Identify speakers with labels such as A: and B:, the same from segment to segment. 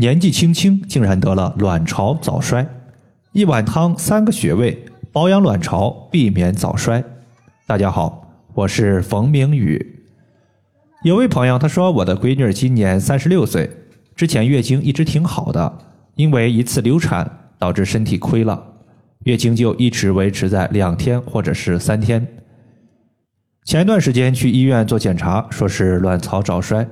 A: 年纪轻轻竟然得了卵巢早衰，一碗汤三个穴位，保养卵巢，避免早衰。大家好，我是冯明宇。有位朋友他说，我的闺女今年三十六岁，之前月经一直挺好的，因为一次流产导致身体亏了，月经就一直维持在两天或者是三天。前一段时间去医院做检查，说是卵巢早衰。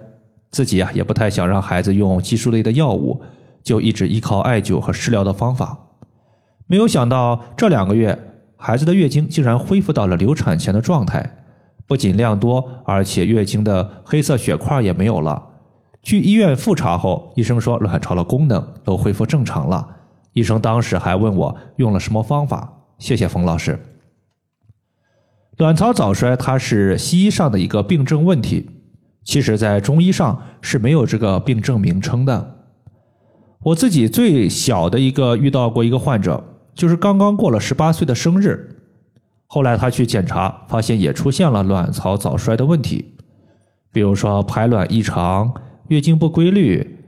A: 自己啊也不太想让孩子用激素类的药物，就一直依靠艾灸和食疗的方法。没有想到这两个月，孩子的月经竟然恢复到了流产前的状态，不仅量多，而且月经的黑色血块也没有了。去医院复查后，医生说卵巢的功能都恢复正常了。医生当时还问我用了什么方法。谢谢冯老师。卵巢早衰它是西医上的一个病症问题。其实，在中医上是没有这个病症名称的。我自己最小的一个遇到过一个患者，就是刚刚过了十八岁的生日，后来他去检查，发现也出现了卵巢早衰的问题，比如说排卵异常、月经不规律、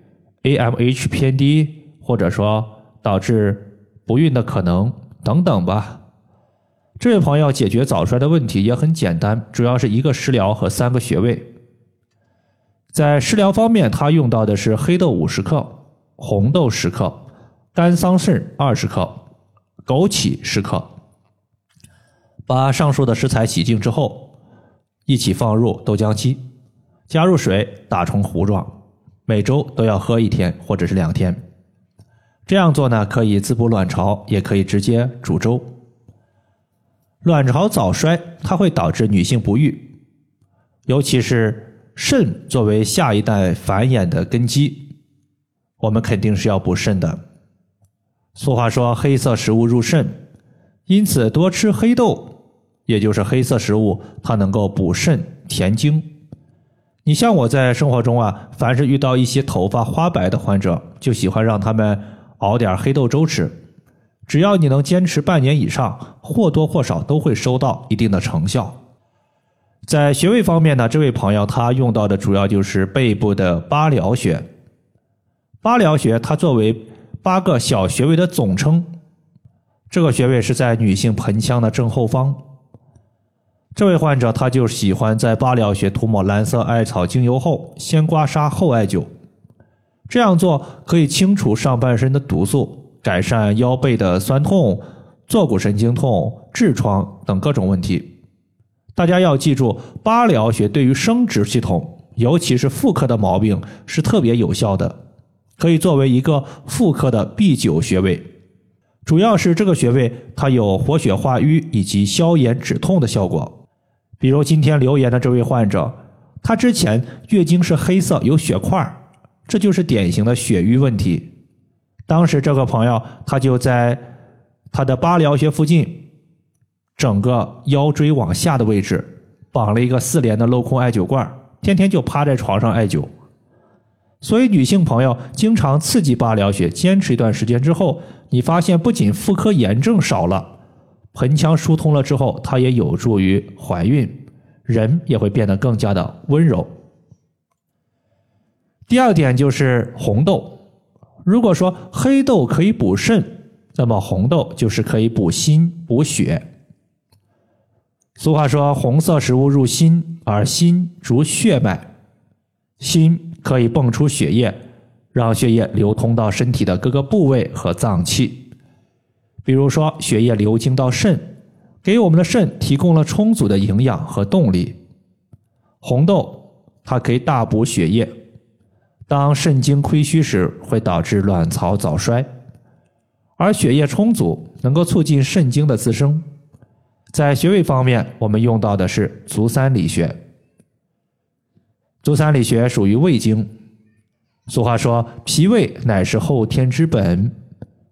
A: AMH 偏低，或者说导致不孕的可能等等吧。这位朋友解决早衰的问题也很简单，主要是一个食疗和三个穴位。在食疗方面，他用到的是黑豆五十克、红豆十克、干桑葚二十克、枸杞十克。把上述的食材洗净之后，一起放入豆浆机，加入水打成糊状，每周都要喝一天或者是两天。这样做呢，可以滋补卵巢，也可以直接煮粥。卵巢早衰，它会导致女性不育，尤其是。肾作为下一代繁衍的根基，我们肯定是要补肾的。俗话说“黑色食物入肾”，因此多吃黑豆，也就是黑色食物，它能够补肾填精。你像我在生活中啊，凡是遇到一些头发花白的患者，就喜欢让他们熬点黑豆粥吃。只要你能坚持半年以上，或多或少都会收到一定的成效。在穴位方面呢，这位朋友他用到的主要就是背部的八髎穴。八髎穴它作为八个小穴位的总称，这个穴位是在女性盆腔的正后方。这位患者他就喜欢在八髎穴涂抹蓝色艾草精油后，先刮痧后艾灸。这样做可以清除上半身的毒素，改善腰背的酸痛、坐骨神经痛、痔疮等各种问题。大家要记住，八髎穴对于生殖系统，尤其是妇科的毛病是特别有效的，可以作为一个妇科的必灸穴位。主要是这个穴位它有活血化瘀以及消炎止痛的效果。比如今天留言的这位患者，他之前月经是黑色有血块，这就是典型的血瘀问题。当时这个朋友他就在他的八髎穴附近。整个腰椎往下的位置绑了一个四连的镂空艾灸罐，天天就趴在床上艾灸。所以女性朋友经常刺激八髎穴，坚持一段时间之后，你发现不仅妇科炎症少了，盆腔疏通了之后，它也有助于怀孕，人也会变得更加的温柔。第二点就是红豆，如果说黑豆可以补肾，那么红豆就是可以补心补血。俗话说：“红色食物入心，而心主血脉，心可以泵出血液，让血液流通到身体的各个部位和脏器。比如说，血液流经到肾，给我们的肾提供了充足的营养和动力。红豆它可以大补血液，当肾精亏虚时，会导致卵巢早衰，而血液充足能够促进肾精的滋生。”在穴位方面，我们用到的是足三里穴。足三里穴属于胃经。俗话说：“脾胃乃是后天之本。”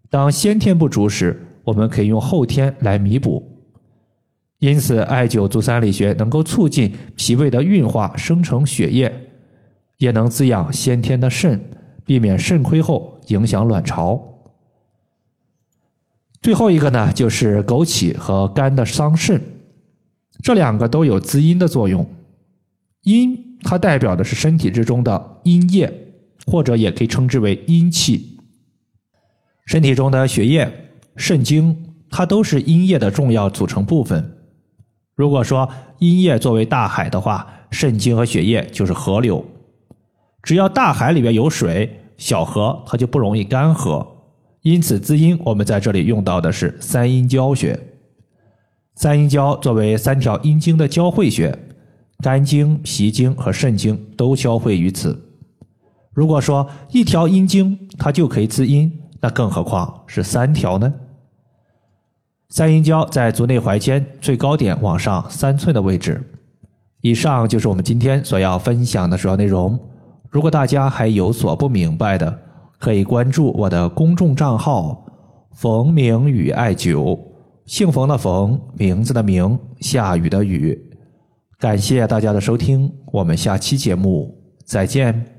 A: 当先天不足时，我们可以用后天来弥补。因此，艾灸足三里穴能够促进脾胃的运化，生成血液，也能滋养先天的肾，避免肾亏后影响卵巢。最后一个呢，就是枸杞和干的桑葚，这两个都有滋阴的作用。阴它代表的是身体之中的阴液，或者也可以称之为阴气。身体中的血液、肾精，它都是阴液的重要组成部分。如果说阴液作为大海的话，肾精和血液就是河流。只要大海里面有水，小河它就不容易干涸。因此，滋阴我们在这里用到的是三阴交穴。三阴交作为三条阴经的交汇穴，肝经、脾经和肾经都交汇于此。如果说一条阴经它就可以滋阴，那更何况是三条呢？三阴交在足内踝尖最高点往上三寸的位置。以上就是我们今天所要分享的主要内容。如果大家还有所不明白的，可以关注我的公众账号“冯明宇艾灸”，姓冯的冯，名字的名，下雨的雨。感谢大家的收听，我们下期节目再见。